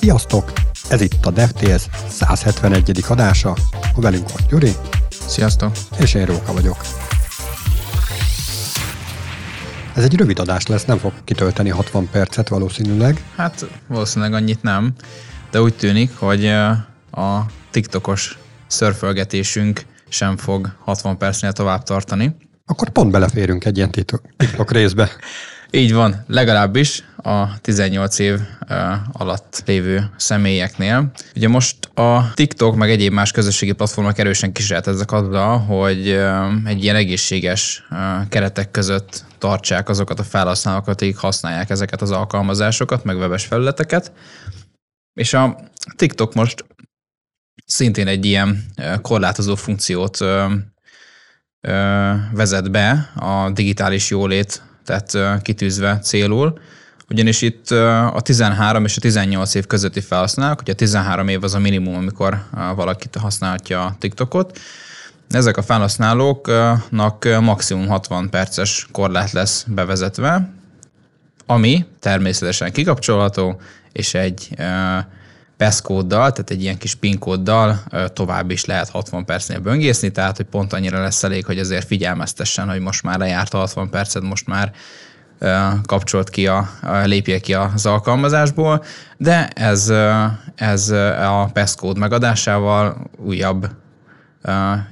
Sziasztok! Ez itt a DevTales 171. adása. A velünk van Gyuri. Sziasztok! És én Róka vagyok. Ez egy rövid adás lesz, nem fog kitölteni 60 percet valószínűleg. Hát valószínűleg annyit nem, de úgy tűnik, hogy a TikTokos szörfölgetésünk sem fog 60 percnél tovább tartani. Akkor pont beleférünk egy ilyen TikTok részbe. Így van, legalábbis a 18 év alatt lévő személyeknél. Ugye most a TikTok meg egyéb más közösségi platformok erősen kísérleteznek azzal, hogy egy ilyen egészséges keretek között tartsák azokat a felhasználókat, akik használják ezeket az alkalmazásokat, meg webes felületeket. És a TikTok most szintén egy ilyen korlátozó funkciót vezet be a digitális jólét tehát kitűzve célul, ugyanis itt a 13 és a 18 év közötti felhasználók, ugye a 13 év az a minimum, amikor valaki használhatja a TikTokot, ezek a felhasználóknak maximum 60 perces korlát lesz bevezetve, ami természetesen kikapcsolható, és egy PESZ-kóddal, tehát egy ilyen kis PIN kóddal tovább is lehet 60 percnél böngészni, tehát hogy pont annyira lesz elég, hogy azért figyelmeztessen, hogy most már lejárt a 60 percet, most már kapcsolt ki, a, lépje ki az alkalmazásból, de ez, ez a PESZ kód megadásával újabb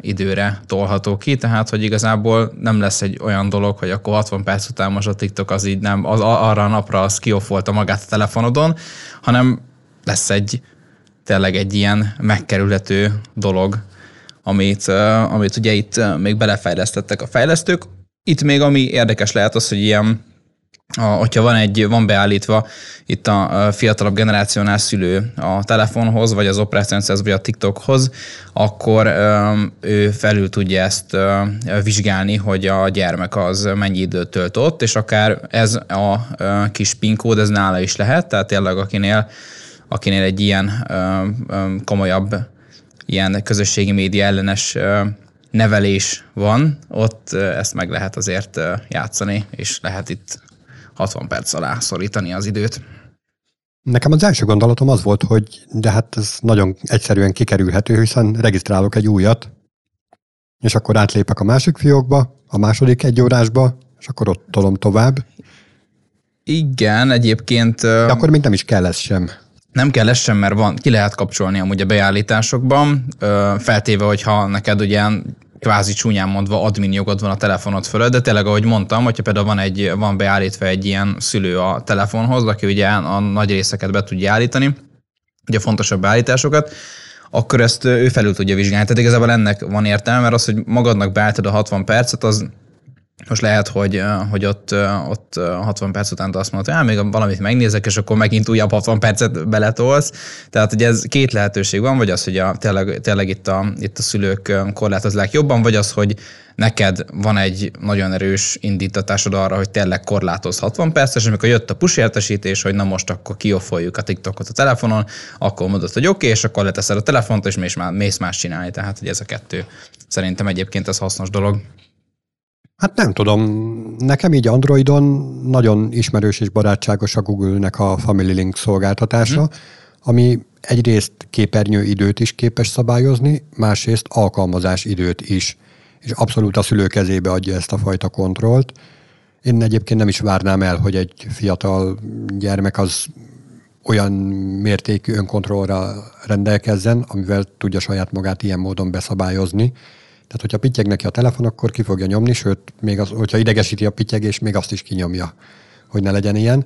időre tolható ki, tehát hogy igazából nem lesz egy olyan dolog, hogy akkor 60 perc után most a TikTok az így nem, az, arra a napra az kioffolta magát a telefonodon, hanem lesz egy tényleg egy ilyen megkerülhető dolog, amit, amit ugye itt még belefejlesztettek a fejlesztők. Itt még ami érdekes lehet az, hogy ilyen a, hogyha van egy, van beállítva itt a fiatalabb generációnál szülő a telefonhoz, vagy az operációrendszerhez, vagy a TikTokhoz, akkor ő felül tudja ezt vizsgálni, hogy a gyermek az mennyi időt tölt ott, és akár ez a kis PIN kód, ez nála is lehet, tehát tényleg akinél akinél egy ilyen ö, ö, komolyabb, ilyen közösségi média ellenes ö, nevelés van, ott ezt meg lehet azért játszani, és lehet itt 60 perc alá szorítani az időt. Nekem az első gondolatom az volt, hogy de hát ez nagyon egyszerűen kikerülhető, hiszen regisztrálok egy újat, és akkor átlépek a másik fiókba, a második egy órásba, és akkor ott tolom tovább. Igen, egyébként... De akkor még nem is kell ez sem. Nem kell ez sem, mert van, ki lehet kapcsolni amúgy a beállításokban, feltéve, hogyha neked ugye kvázi csúnyán mondva admin jogod van a telefonod fölött, de tényleg, ahogy mondtam, hogyha például van, egy, van beállítva egy ilyen szülő a telefonhoz, aki ugye a nagy részeket be tudja állítani, ugye a fontosabb beállításokat, akkor ezt ő felül tudja vizsgálni. Tehát igazából ennek van értelme, mert az, hogy magadnak beállítod a 60 percet, az most lehet, hogy, hogy ott, ott 60 perc után azt mondod, hogy még valamit megnézek, és akkor megint újabb 60 percet beletolsz. Tehát, hogy ez két lehetőség van, vagy az, hogy a, tényleg, tényleg itt, a, itt a szülők korlátozzák jobban, vagy az, hogy neked van egy nagyon erős indítatásod arra, hogy tényleg korlátoz 60 perces, és amikor jött a push értesítés, hogy na most akkor kiofoljuk a TikTokot a telefonon, akkor mondod, hogy oké, okay, és akkor leteszed a telefont, és mész, mész más csinálni. Tehát, hogy ez a kettő. Szerintem egyébként ez hasznos dolog. Hát nem tudom, nekem így Androidon nagyon ismerős és barátságos a Google-nek a Family Link szolgáltatása, hmm. ami egyrészt képernyő időt is képes szabályozni, másrészt alkalmazás időt is, és abszolút a szülő kezébe adja ezt a fajta kontrollt. Én egyébként nem is várnám el, hogy egy fiatal gyermek az olyan mértékű önkontrollra rendelkezzen, amivel tudja saját magát ilyen módon beszabályozni, tehát, hogyha pittyeg neki a telefon, akkor ki fogja nyomni, sőt, még az, hogyha idegesíti a pittyegés, még azt is kinyomja, hogy ne legyen ilyen.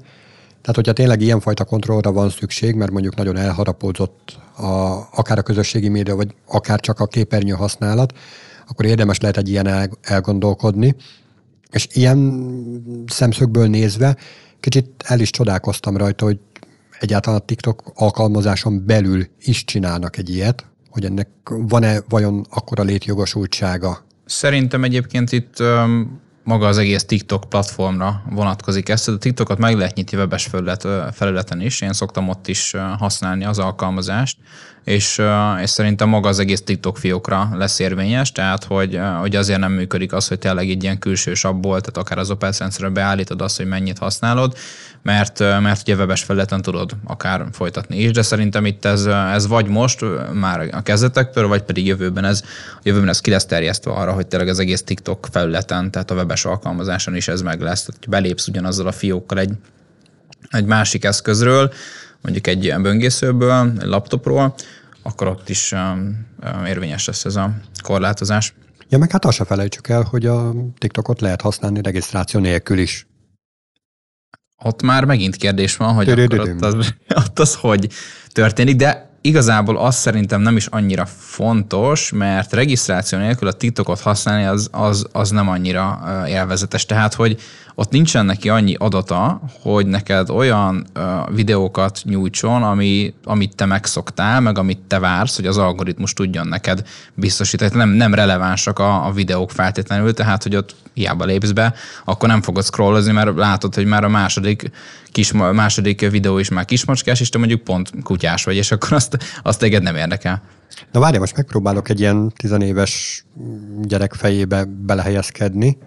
Tehát, hogyha tényleg ilyenfajta kontrollra van szükség, mert mondjuk nagyon elharapódzott a, akár a közösségi média, vagy akár csak a képernyő használat, akkor érdemes lehet egy ilyen el, elgondolkodni. És ilyen szemszögből nézve kicsit el is csodálkoztam rajta, hogy egyáltalán a TikTok alkalmazáson belül is csinálnak egy ilyet, hogy ennek van-e vajon akkora létjogosultsága? Szerintem egyébként itt maga az egész TikTok platformra vonatkozik ez. A TikTokot meg lehet nyitni webes felület, felületen is, én szoktam ott is használni az alkalmazást, és, és szerintem maga az egész TikTok fiókra lesz érvényes, tehát hogy, hogy azért nem működik az, hogy tényleg egy ilyen külső sabból, tehát akár az Opel beállítod azt, hogy mennyit használod, mert, mert ugye webes felületen tudod akár folytatni is, de szerintem itt ez, ez vagy most már a kezdetektől, vagy pedig jövőben ez, jövőben ez ki lesz terjesztve arra, hogy tényleg az egész TikTok felületen, tehát a webes alkalmazáson is ez meg lesz. Tehát, hogy belépsz ugyanazzal a fiókkal egy, egy másik eszközről, mondjuk egy ilyen böngészőből, egy laptopról, akkor ott is um, érvényes lesz ez a korlátozás. Ja, meg hát azt se felejtsük el, hogy a TikTokot lehet használni regisztráció nélkül is. Ott már megint kérdés van, hogy akkor ott az, ott az hogy történik, de igazából az szerintem nem is annyira fontos, mert regisztráció nélkül a TikTokot használni az, az, az nem annyira élvezetes. Tehát, hogy ott nincsen neki annyi adata, hogy neked olyan videókat nyújtson, ami, amit te megszoktál, meg amit te vársz, hogy az algoritmus tudjon neked biztosítani. Nem, nem relevánsak a, a videók feltétlenül, tehát, hogy ott hiába lépsz be, akkor nem fogod scrollozni, mert látod, hogy már a második, kis, második videó is már kismacskás, és te mondjuk pont kutyás vagy, és akkor azt, azt téged nem érdekel. Na várj, most megpróbálok egy ilyen tizenéves gyerek fejébe belehelyezkedni,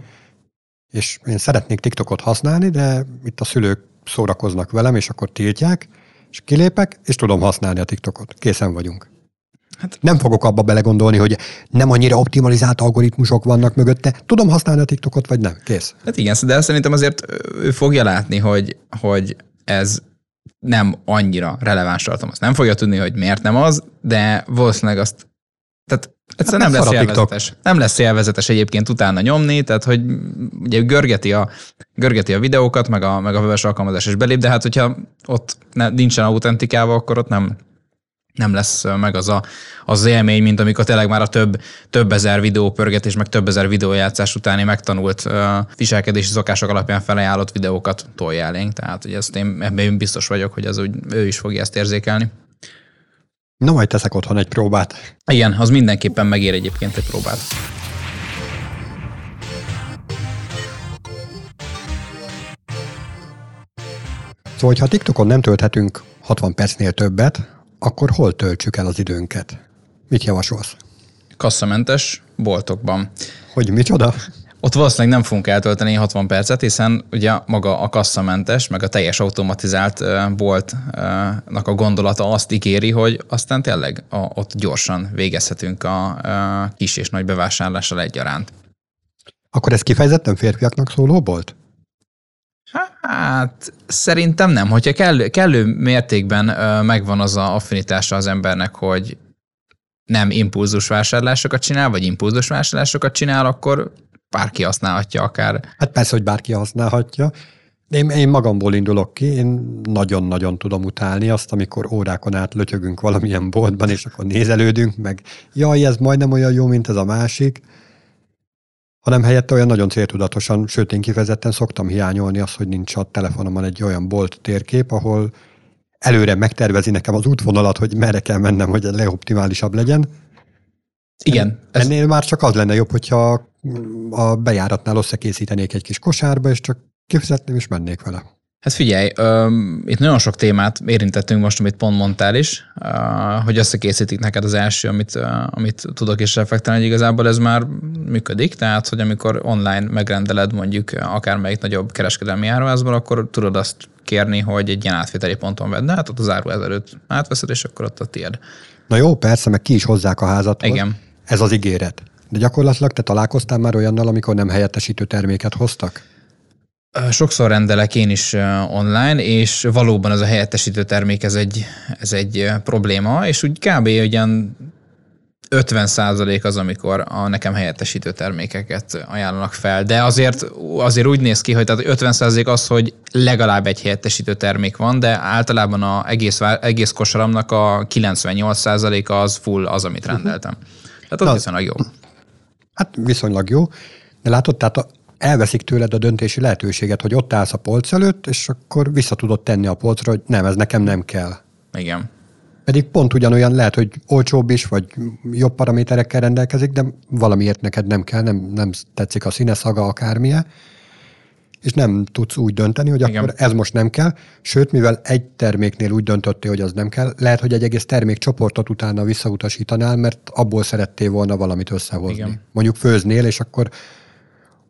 és én szeretnék TikTokot használni, de itt a szülők szórakoznak velem, és akkor tiltják, és kilépek, és tudom használni a TikTokot. Készen vagyunk. Hát nem fogok abba belegondolni, hogy nem annyira optimalizált algoritmusok vannak mögötte. Tudom használni a TikTokot, vagy nem? Kész. Hát igen, de szerintem azért ő fogja látni, hogy, hogy ez nem annyira releváns tartalmaz. Nem fogja tudni, hogy miért nem az, de valószínűleg azt tehát egyszerűen hát nem lesz élvezetes. Nem lesz élvezetes egyébként utána nyomni, tehát hogy ugye görgeti a, görgeti a videókat, meg a, meg a webes alkalmazás is belép, de hát hogyha ott ne, nincsen autentikával, akkor ott nem, nem lesz meg az a, az élmény, mint amikor tényleg már a több, több ezer videópörgetés, meg több ezer videójátszás utáni megtanult uh, viselkedési szokások alapján felajánlott videókat tolja elénk. Tehát hogy ezt én, ebben biztos vagyok, hogy az úgy, ő is fogja ezt érzékelni. Na majd teszek otthon egy próbát. Igen, az mindenképpen megér egyébként egy próbát. Szóval, hogyha TikTokon nem tölthetünk 60 percnél többet, akkor hol töltsük el az időnket? Mit javasolsz? Kasszamentes boltokban. Hogy micsoda? Ott valószínűleg nem fogunk eltölteni 60 percet, hiszen ugye maga a kasszamentes, meg a teljes automatizált boltnak a gondolata azt ígéri, hogy aztán tényleg a, ott gyorsan végezhetünk a, a kis és nagy bevásárlással egyaránt. Akkor ez kifejezetten férfiaknak szóló bolt? Hát szerintem nem. Hogyha kellő, kellő mértékben megvan az a affinitása az embernek, hogy nem impulzus vásárlásokat csinál, vagy impulzus vásárlásokat csinál, akkor bárki használhatja akár. Hát persze, hogy bárki használhatja. Én, én magamból indulok ki, én nagyon-nagyon tudom utálni azt, amikor órákon át lötyögünk valamilyen boltban, és akkor nézelődünk, meg jaj, ez majdnem olyan jó, mint ez a másik, hanem helyette olyan nagyon céltudatosan, sőt én kifejezetten szoktam hiányolni azt, hogy nincs a telefonomon egy olyan bolt térkép, ahol előre megtervezi nekem az útvonalat, hogy merre kell mennem, hogy a legoptimálisabb legyen. Igen. Ennél ez... már csak az lenne jobb, hogyha a bejáratnál összekészítenék egy kis kosárba, és csak kifizetném, és mennék vele. Hát figyelj, um, itt nagyon sok témát érintettünk most, amit pont mondtál is, uh, hogy összekészítik neked az első, amit, uh, amit tudok is reflektálni, hogy igazából ez már működik, tehát hogy amikor online megrendeled mondjuk akármelyik nagyobb kereskedelmi áruházban, akkor tudod azt kérni, hogy egy ilyen átvételi ponton vedd, hát ott az áruház előtt átveszed, és akkor ott a tiéd. Na jó, persze, meg ki is hozzák a házat. Igen. Ez az ígéret. De gyakorlatilag te találkoztál már olyannal, amikor nem helyettesítő terméket hoztak? Sokszor rendelek én is online, és valóban ez a helyettesítő termék, ez egy, ez egy probléma, és úgy kb. ugyan 50% az, amikor a nekem helyettesítő termékeket ajánlanak fel, de azért, azért úgy néz ki, hogy tehát 50% az, hogy legalább egy helyettesítő termék van, de általában a egész, egész kosaramnak a 98% az full az, amit rendeltem. Tehát az, az viszonylag jó. Hát viszonylag jó, de látod, tehát elveszik tőled a döntési lehetőséget, hogy ott állsz a polc előtt, és akkor vissza tudod tenni a polcra, hogy nem, ez nekem nem kell. Igen. Pedig pont ugyanolyan lehet, hogy olcsóbb is, vagy jobb paraméterekkel rendelkezik, de valamiért neked nem kell, nem, nem tetszik a színe, szaga, akármilyen, és nem tudsz úgy dönteni, hogy Igen. akkor ez most nem kell. Sőt, mivel egy terméknél úgy döntöttél, hogy az nem kell, lehet, hogy egy egész termékcsoportot utána visszautasítanál, mert abból szerettél volna valamit összehozni. Igen. Mondjuk főznél, és akkor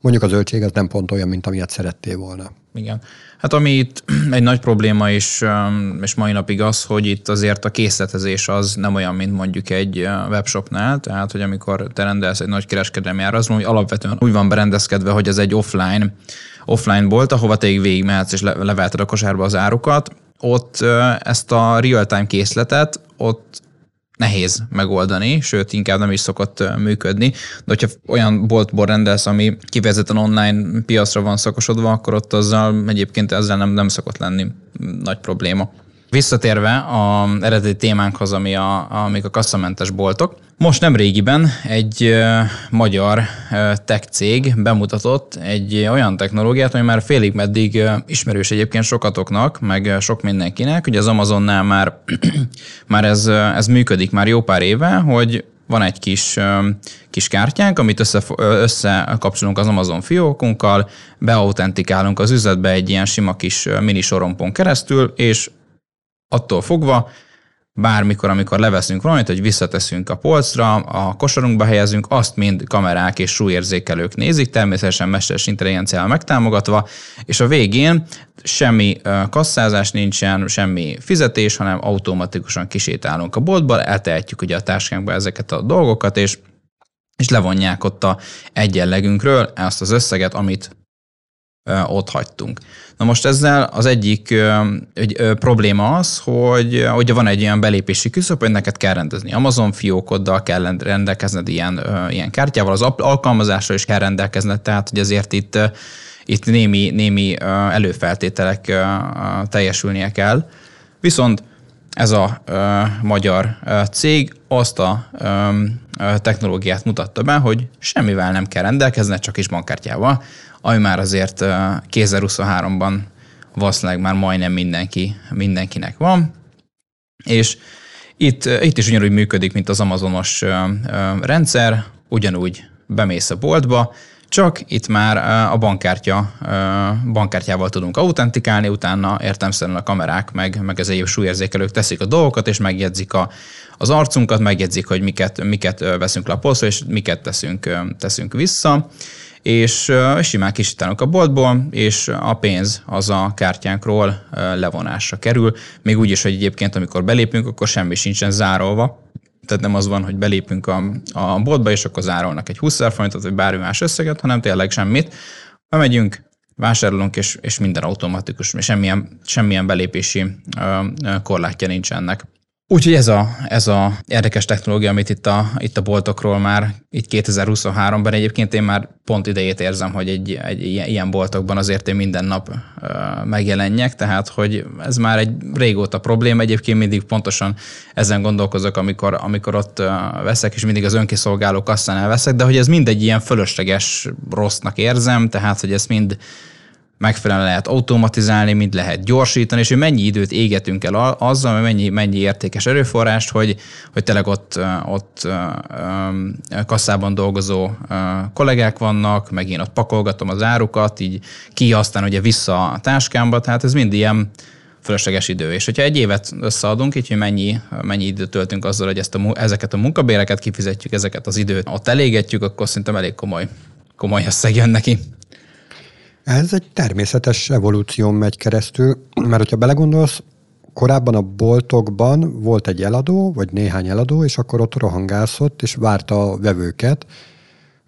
mondjuk a zöldség az nem pont olyan, mint amilyet szerettél volna. Igen. Hát ami itt egy nagy probléma is, um, és mai napig az, hogy itt azért a készletezés az nem olyan, mint mondjuk egy uh, webshopnál, tehát hogy amikor te rendelsz egy nagy kereskedelmi ára, az hogy alapvetően úgy van berendezkedve, hogy ez egy offline, offline bolt, ahova te végigmehetsz és levelted a kosárba az árukat, ott uh, ezt a real-time készletet, ott nehéz megoldani, sőt, inkább nem is szokott működni. De hogyha olyan boltból rendelsz, ami kifejezetten online piacra van szakosodva, akkor ott azzal egyébként ezzel nem, nem szokott lenni nagy probléma. Visszatérve a eredeti témánkhoz, ami a, amik a kasszamentes boltok, most nem régiben egy magyar tech cég bemutatott egy olyan technológiát, ami már félig meddig ismerős egyébként sokatoknak, meg sok mindenkinek. Ugye az Amazonnál már, már ez, ez működik már jó pár éve, hogy van egy kis, kis kártyánk, amit össze, összekapcsolunk az Amazon fiókunkkal, beautentikálunk az üzletbe egy ilyen sima kis mini sorompon keresztül, és attól fogva bármikor, amikor leveszünk valamit, hogy visszateszünk a polcra, a kosarunkba helyezünk, azt mind kamerák és súlyérzékelők nézik, természetesen mesteres intelligenciával megtámogatva, és a végén semmi kasszázás nincsen, semmi fizetés, hanem automatikusan kisétálunk a boltba, eltehetjük ugye a táskánkba ezeket a dolgokat, és és levonják ott a egyenlegünkről azt az összeget, amit ott hagytunk. Na most ezzel az egyik egy, probléma az, hogy ugye van egy ilyen belépési küszöb, hogy neked kell rendezni Amazon fiókoddal, kell rendelkezned ilyen, ilyen kártyával, az alkalmazásra is kell rendelkezned, tehát hogy azért itt, itt némi, némi előfeltételek teljesülnie kell. Viszont ez a magyar cég azt a technológiát mutatta be, hogy semmivel nem kell rendelkezni, csak is bankkártyával ami már azért 2023-ban valószínűleg már majdnem mindenki, mindenkinek van. És itt, itt is ugyanúgy működik, mint az Amazonos rendszer, ugyanúgy bemész a boltba, csak itt már a bankkártya, bankkártyával tudunk autentikálni, utána értelmszerűen a kamerák, meg, meg az egyéb súlyérzékelők teszik a dolgokat, és megjegyzik a, az arcunkat, megjegyzik, hogy miket, miket veszünk le a polcra, és miket teszünk, teszünk vissza és simán kisítanak a boltból, és a pénz az a kártyánkról levonásra kerül. Még úgy is, hogy egyébként amikor belépünk, akkor semmi sincsen zárolva, tehát nem az van, hogy belépünk a, a boltba, és akkor zárolnak egy 20 forintot, vagy bármi más összeget, hanem tényleg semmit. Bemegyünk, vásárolunk, és, és minden automatikus, semmilyen, semmilyen belépési korlátja nincs. Úgyhogy ez a, ez a érdekes technológia, amit itt a, itt a boltokról már itt 2023-ban egyébként én már pont idejét érzem, hogy egy, egy ilyen boltokban azért én minden nap megjelenjek, tehát hogy ez már egy régóta probléma, egyébként mindig pontosan ezen gondolkozok, amikor, amikor ott veszek, és mindig az önkiszolgáló kasszánál veszek, de hogy ez mind egy ilyen fölösleges rossznak érzem, tehát hogy ez mind megfelelően lehet automatizálni, mint lehet gyorsítani, és hogy mennyi időt égetünk el azzal, mennyi, mennyi értékes erőforrást, hogy, hogy tényleg ott, ott kasszában dolgozó kollégák vannak, meg én ott pakolgatom az árukat, így ki aztán ugye vissza a táskámba, tehát ez mind ilyen fölösleges idő. És hogyha egy évet összeadunk, így hogy mennyi, mennyi időt töltünk azzal, hogy ezt a, ezeket a munkabéreket kifizetjük, ezeket az időt ott elégetjük, akkor szerintem elég komoly, komoly összeg jön neki. Ez egy természetes evolúción megy keresztül, mert hogyha belegondolsz, korábban a boltokban volt egy eladó, vagy néhány eladó, és akkor ott rohangászott, és várta a vevőket.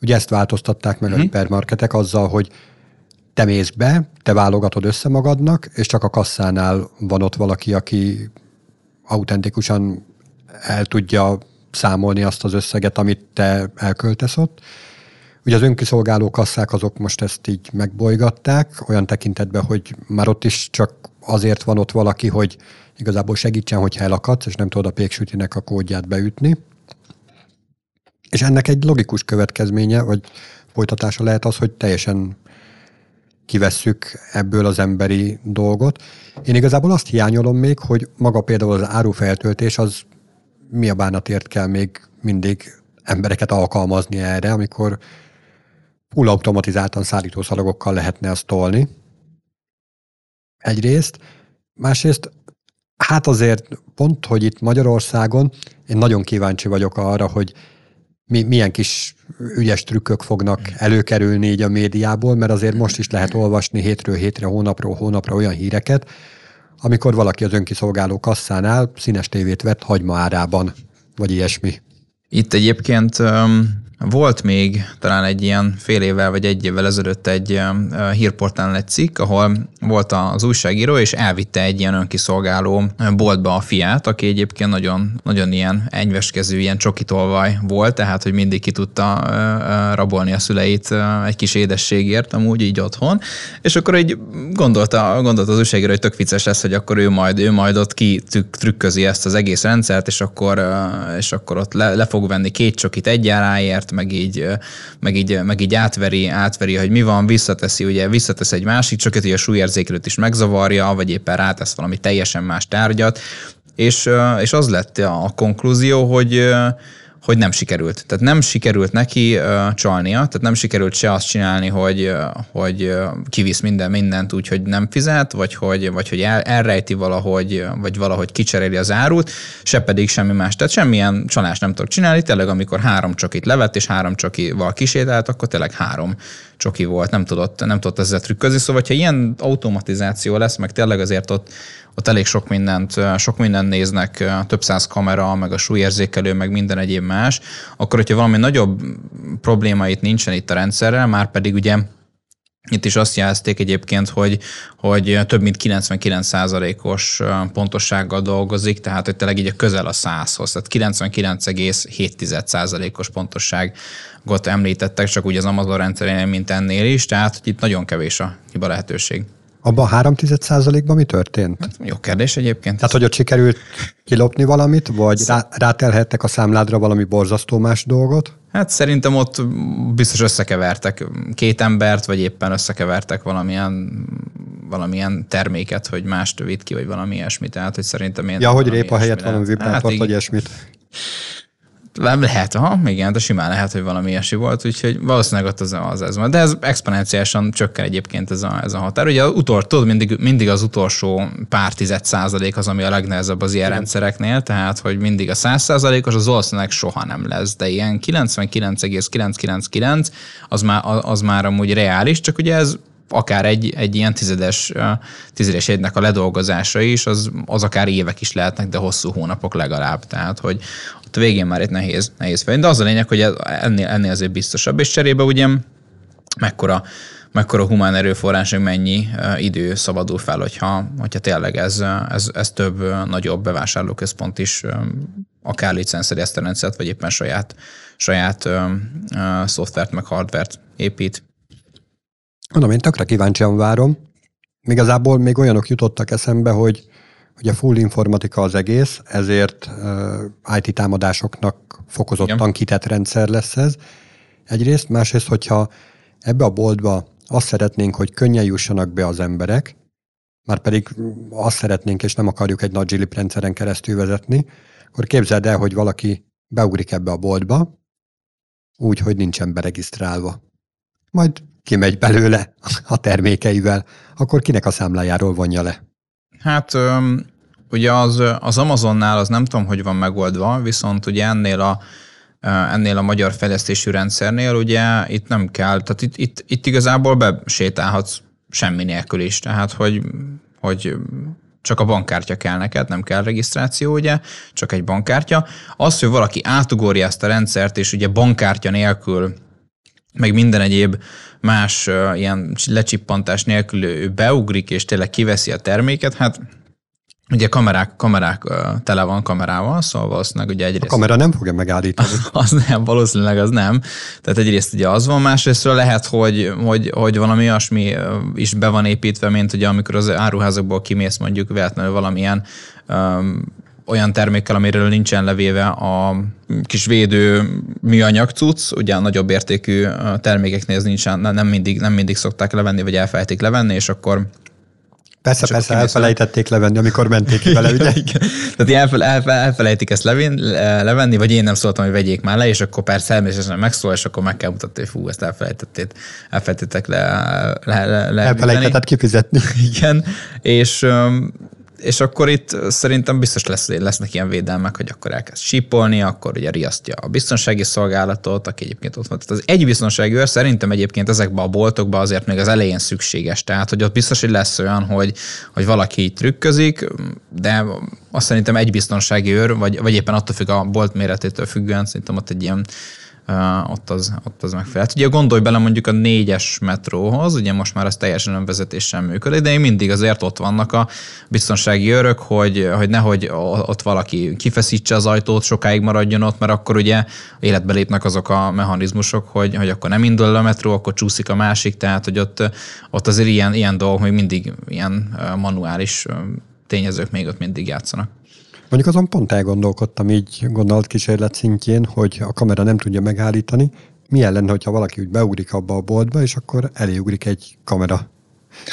Ugye ezt változtatták meg mm-hmm. a mhm. hipermarketek azzal, hogy te mész be, te válogatod össze magadnak, és csak a kasszánál van ott valaki, aki autentikusan el tudja számolni azt az összeget, amit te elköltesz ott. Ugye az önkiszolgáló kasszák azok most ezt így megbolygatták, olyan tekintetben, hogy már ott is csak azért van ott valaki, hogy igazából segítsen, hogyha elakadsz, és nem tudod a péksütinek a kódját beütni. És ennek egy logikus következménye, vagy folytatása lehet az, hogy teljesen kivesszük ebből az emberi dolgot. Én igazából azt hiányolom még, hogy maga például az árufeltöltés, az mi a bánatért kell még mindig embereket alkalmazni erre, amikor full automatizáltan szállítószalagokkal lehetne azt tolni. Egyrészt. Másrészt, hát azért pont, hogy itt Magyarországon én nagyon kíváncsi vagyok arra, hogy mi, milyen kis ügyes trükkök fognak előkerülni így a médiából, mert azért most is lehet olvasni hétről hétre, hónapról hónapra olyan híreket, amikor valaki az önkiszolgáló kasszánál színes tévét vett hagyma árában, vagy ilyesmi. Itt egyébként um, volt még talán egy ilyen fél évvel vagy egy évvel ezelőtt egy hírportálon egy cikk, ahol volt az újságíró, és elvitte egy ilyen önkiszolgáló boltba a fiát, aki egyébként nagyon, nagyon ilyen enyveskező, ilyen csokitolvaj volt, tehát hogy mindig ki tudta rabolni a szüleit egy kis édességért, amúgy így otthon, és akkor egy gondolta, gondolta az újságíró, hogy tök vicces lesz, hogy akkor ő majd, ő majd ott ki trükközi ezt az egész rendszert, és akkor, és akkor ott le, le fog venni két csokit egyaráért, meg így, meg így, meg így átveri, átveri, hogy mi van, visszateszi, ugye visszatesz egy másik csoket, hogy a súlyérzékelőt is megzavarja, vagy éppen rátesz valami teljesen más tárgyat, és, és az lett a konklúzió, hogy hogy nem sikerült. Tehát nem sikerült neki uh, csalnia, tehát nem sikerült se azt csinálni, hogy, uh, hogy uh, kivisz minden mindent úgy, hogy nem fizet, vagy hogy, vagy hogy el, elrejti valahogy, vagy valahogy kicseréli az árut, se pedig semmi más. Tehát semmilyen csalást nem tudok csinálni, tényleg amikor három csokit levett, és három csokival kisétált, akkor tényleg három csoki volt, nem tudott, nem tudott ezzel trükközni. Szóval, ha ilyen automatizáció lesz, meg tényleg azért ott, ott elég sok mindent, sok mindent néznek, több száz kamera, meg a súlyérzékelő, meg minden egyéb más, akkor hogyha valami nagyobb probléma itt nincsen itt a rendszerrel, már pedig ugye itt is azt jelezték egyébként, hogy, hogy több mint 99%-os pontossággal dolgozik, tehát hogy tényleg így a közel a 100-hoz, tehát 99,7%-os pontosságot említettek, csak úgy az Amazon rendszerénél, mint ennél is, tehát itt nagyon kevés a hiba lehetőség. Abban a 3 ban mi történt? Hát, jó kérdés egyébként. Tehát, hogy ott sikerült kilopni valamit, vagy rá, rátelhettek a számládra valami borzasztó más dolgot? Hát szerintem ott biztos összekevertek két embert, vagy éppen összekevertek valamilyen, valamilyen terméket, hogy mást vitt ki, vagy valami ilyesmit. Tehát, hogy szerintem én... Ja, hogy répa helyett valami vibrátort, hát, vagy ilyesmit. Lehet, aha, igen, de simán lehet, hogy valami ilyesmi volt, úgyhogy valószínűleg ott az, az ez van. De ez exponenciálisan csökken egyébként ez a, ez a határ. Ugye utol, tudod, mindig, mindig az utolsó pár tized százalék az, ami a legnehezebb az ilyen igen. rendszereknél, tehát hogy mindig a száz százalékos az valószínűleg soha nem lesz, de ilyen 99,999 az már, az már amúgy reális, csak ugye ez akár egy, egy ilyen tizedes, tizedes egynek a ledolgozása is, az, az akár évek is lehetnek, de hosszú hónapok legalább. Tehát, hogy ott végén már itt nehéz, nehéz fel. De az a lényeg, hogy ennél, ennél azért biztosabb, és cserébe ugye mekkora, mekkora humán erőforrás, hogy mennyi idő szabadul fel, hogyha, hogyha tényleg ez, ez, ez több nagyobb bevásárlóközpont is akár licenszeri ezt a rendszert, vagy éppen saját, saját uh, uh, szoftvert meg hardvert épít. Mondom, én tökre kíváncsian várom. Igazából még olyanok jutottak eszembe, hogy ugye full informatika az egész, ezért uh, IT támadásoknak fokozottan Igen. kitett rendszer lesz ez. Egyrészt, másrészt, hogyha ebbe a boltba azt szeretnénk, hogy könnyen jussanak be az emberek, már pedig azt szeretnénk, és nem akarjuk egy nagy zsilip rendszeren keresztül vezetni, akkor képzeld el, hogy valaki beugrik ebbe a boltba, úgy, hogy nincsen beregisztrálva. Majd kimegy belőle a termékeivel, akkor kinek a számlájáról vonja le? Hát ugye az, az Amazonnál az nem tudom, hogy van megoldva, viszont ugye ennél a, ennél a magyar fejlesztésű rendszernél ugye itt nem kell, tehát itt, itt, itt igazából besétálhatsz semmi nélkül is, tehát hogy, hogy csak a bankkártya kell neked, nem kell regisztráció, ugye, csak egy bankkártya. Az, hogy valaki átugorja ezt a rendszert, és ugye bankkártya nélkül, meg minden egyéb más uh, ilyen lecsippantás nélkül ő beugrik, és tényleg kiveszi a terméket, hát Ugye kamerák, kamerák tele van kamerával, szóval valószínűleg ugye egyrészt... A kamera nem fogja megállítani. az nem, valószínűleg az nem. Tehát egyrészt ugye az van, másrésztről lehet, hogy, hogy, hogy valami olyasmi is be van építve, mint ugye amikor az áruházakból kimész mondjuk véletlenül valamilyen um, olyan termékkel, amiről nincsen levéve a kis védő műanyag cucc, ugye a nagyobb értékű termékeknél ez nincsen, nem mindig, nem mindig szokták levenni, vagy elfelejtik levenni, és akkor Persze, persze, elfelejtették levenni, amikor menték ki vele, ugye? Tehát elfele, elfe, elfelejtik ezt levin, levenni, vagy én nem szóltam, hogy vegyék már le, és akkor persze természetesen megszól, és akkor meg kell mutatni, hogy fú, ezt elfelejtették, elfelejtettek le, le, le, le Elfelejtetted kifizetni. Igen, és és akkor itt szerintem biztos lesz, lesznek ilyen védelmek, hogy akkor elkezd sípolni, akkor ugye riasztja a biztonsági szolgálatot, aki egyébként ott van. Tehát az egy biztonsági őr szerintem egyébként ezekben a boltokban azért még az elején szükséges. Tehát, hogy ott biztos, hogy lesz olyan, hogy, hogy valaki trükközik, de azt szerintem egy biztonsági őr, vagy, vagy éppen attól függ a bolt méretétől függően, szerintem ott egy ilyen ott, az, ott az megfelelt. Ugye gondolj bele mondjuk a négyes metróhoz, ugye most már az teljesen önvezetéssel működik, de még mindig azért ott vannak a biztonsági örök, hogy, hogy nehogy ott valaki kifeszítse az ajtót, sokáig maradjon ott, mert akkor ugye életbe lépnek azok a mechanizmusok, hogy, hogy akkor nem indul a metró, akkor csúszik a másik, tehát hogy ott, ott azért ilyen, ilyen dolgok még mindig ilyen manuális tényezők még ott mindig játszanak. Mondjuk azon pont elgondolkodtam így gondolat kísérlet szintjén, hogy a kamera nem tudja megállítani. Milyen lenne, hogyha valaki úgy beugrik abba a boltba, és akkor eléugrik egy kamera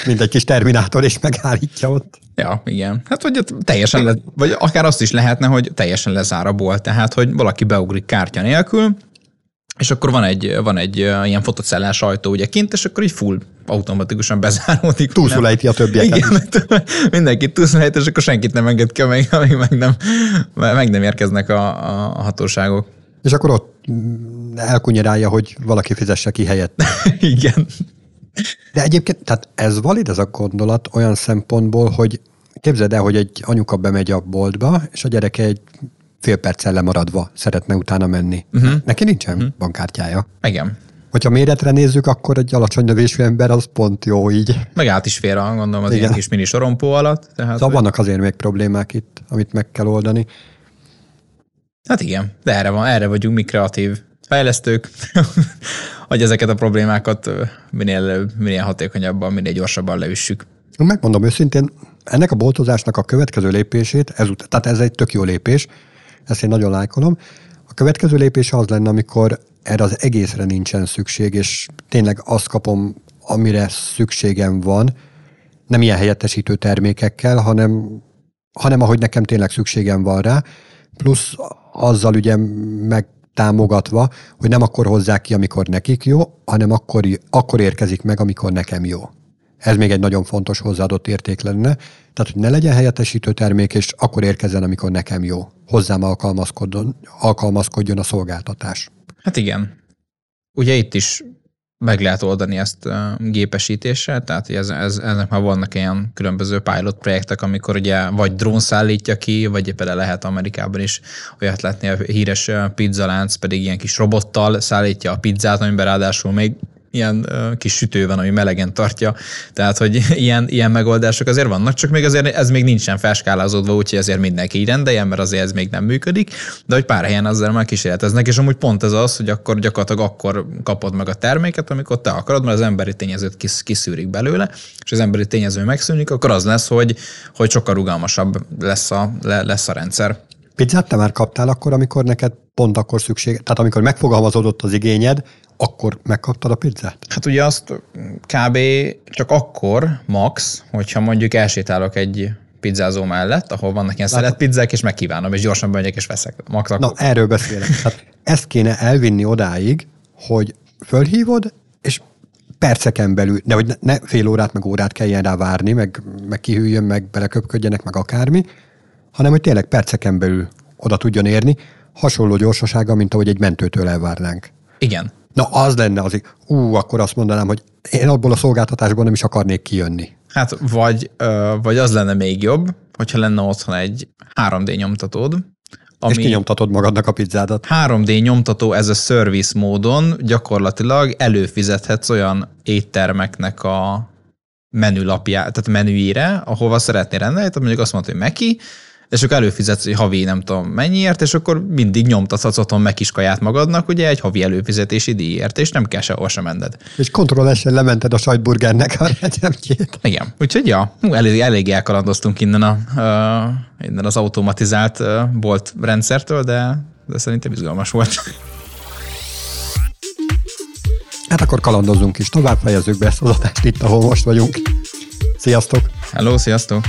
mint egy kis terminátor, és megállítja ott. Ja, igen. Hát, hogy teljesen, le, vagy akár azt is lehetne, hogy teljesen lezár a bolt, tehát, hogy valaki beugrik kártya nélkül, és akkor van egy, van egy ilyen fotocellás ajtó ugye kint, és akkor így full automatikusan bezáródik. Túlszulejti a többieket Igen, mindenkit túlszulejt, és akkor senkit nem enged ki, amíg, amíg meg, nem, meg nem érkeznek a, a hatóságok. És akkor ott elkunyerálja, hogy valaki fizesse ki helyett. Igen. De egyébként, tehát ez valid ez a gondolat olyan szempontból, hogy képzeld el, hogy egy anyuka bemegy a boltba, és a gyereke egy fél perccel lemaradva szeretne utána menni. Uh-huh. Neki nincsen uh-huh. bankkártyája. Igen. Hogyha méretre nézzük, akkor egy alacsony növésű ember az pont jó így. Meg át is fér, gondolom, az Igen. ilyen kis mini sorompó alatt. Tehát, szóval vannak azért még problémák itt, amit meg kell oldani. Hát igen, de erre, van, erre vagyunk mi kreatív fejlesztők, hogy ezeket a problémákat minél, minél hatékonyabban, minél gyorsabban leüssük. Megmondom őszintén, ennek a boltozásnak a következő lépését, ez, tehát ez egy tök jó lépés, ezt én nagyon lájkolom. A következő lépés az lenne, amikor erre az egészre nincsen szükség, és tényleg azt kapom, amire szükségem van, nem ilyen helyettesítő termékekkel, hanem, hanem ahogy nekem tényleg szükségem van rá, plusz azzal ugye megtámogatva, hogy nem akkor hozzák ki, amikor nekik jó, hanem akkor, akkor érkezik meg, amikor nekem jó. Ez még egy nagyon fontos hozzáadott érték lenne. Tehát, hogy ne legyen helyettesítő termék, és akkor érkezzen, amikor nekem jó. Hozzám alkalmazkodjon, alkalmazkodjon a szolgáltatás. Hát igen. Ugye itt is meg lehet oldani ezt gépesítéssel, tehát ez, ez, ennek már vannak ilyen különböző pilot projektek, amikor ugye vagy drón szállítja ki, vagy például lehet Amerikában is olyat látni, a híres pizzalánc pedig ilyen kis robottal szállítja a pizzát, amiben ráadásul még ilyen kis sütő van, ami melegen tartja, tehát hogy ilyen, ilyen megoldások azért vannak, csak még azért ez még nincsen felskálázódva, úgyhogy azért mindenki így rendeljen, mert azért ez még nem működik, de hogy pár helyen azzal már kísérleteznek, és amúgy pont ez az, hogy akkor gyakorlatilag akkor kapod meg a terméket, amikor te akarod, mert az emberi tényezőt kis, kiszűrik belőle, és az emberi tényező megszűnik, akkor az lesz, hogy, hogy sokkal rugalmasabb lesz a, lesz a rendszer. Pizzát te már kaptál akkor, amikor neked pont akkor szükség, tehát amikor megfogalmazódott az igényed, akkor megkaptad a pizzát? Hát ugye azt kb. csak akkor max, hogyha mondjuk elsétálok egy pizzázó mellett, ahol vannak ilyen szelet pizzák, és megkívánom, és gyorsan bemegyek, és veszek. Max akkor. Na, erről beszélek. Hát ezt kéne elvinni odáig, hogy fölhívod, és perceken belül, de hogy ne fél órát, meg órát kelljen rá várni, meg, meg kihűljön, meg beleköpködjenek, meg akármi, hanem hogy tényleg perceken belül oda tudjon érni, hasonló gyorsasága, mint ahogy egy mentőtől elvárnánk. Igen. Na az lenne az, ú, akkor azt mondanám, hogy én abból a szolgáltatásból nem is akarnék kijönni. Hát vagy, vagy az lenne még jobb, hogyha lenne otthon egy 3D nyomtatód, ami és kinyomtatod magadnak a pizzádat. 3D nyomtató ez a service módon gyakorlatilag előfizethetsz olyan éttermeknek a menülapját, tehát menüire, ahova szeretnél rendelni, tehát mondjuk azt mondod, hogy Meki, és akkor előfizetsz havi nem tudom mennyiért, és akkor mindig nyomtathatsz otthon meg kis kaját magadnak, ugye egy havi előfizetési díjért, és nem kell sehol sem menned. És kontrollesen lemented a sajtburgernek a receptjét. Igen, úgyhogy ja, elég, elég elkalandoztunk innen, a, uh, innen az automatizált uh, bolt rendszertől, de, de szerintem izgalmas volt. Hát akkor kalandozunk is, tovább fejezzük be ezt az adást itt, ahol most vagyunk. Sziasztok! Hello, sziasztok!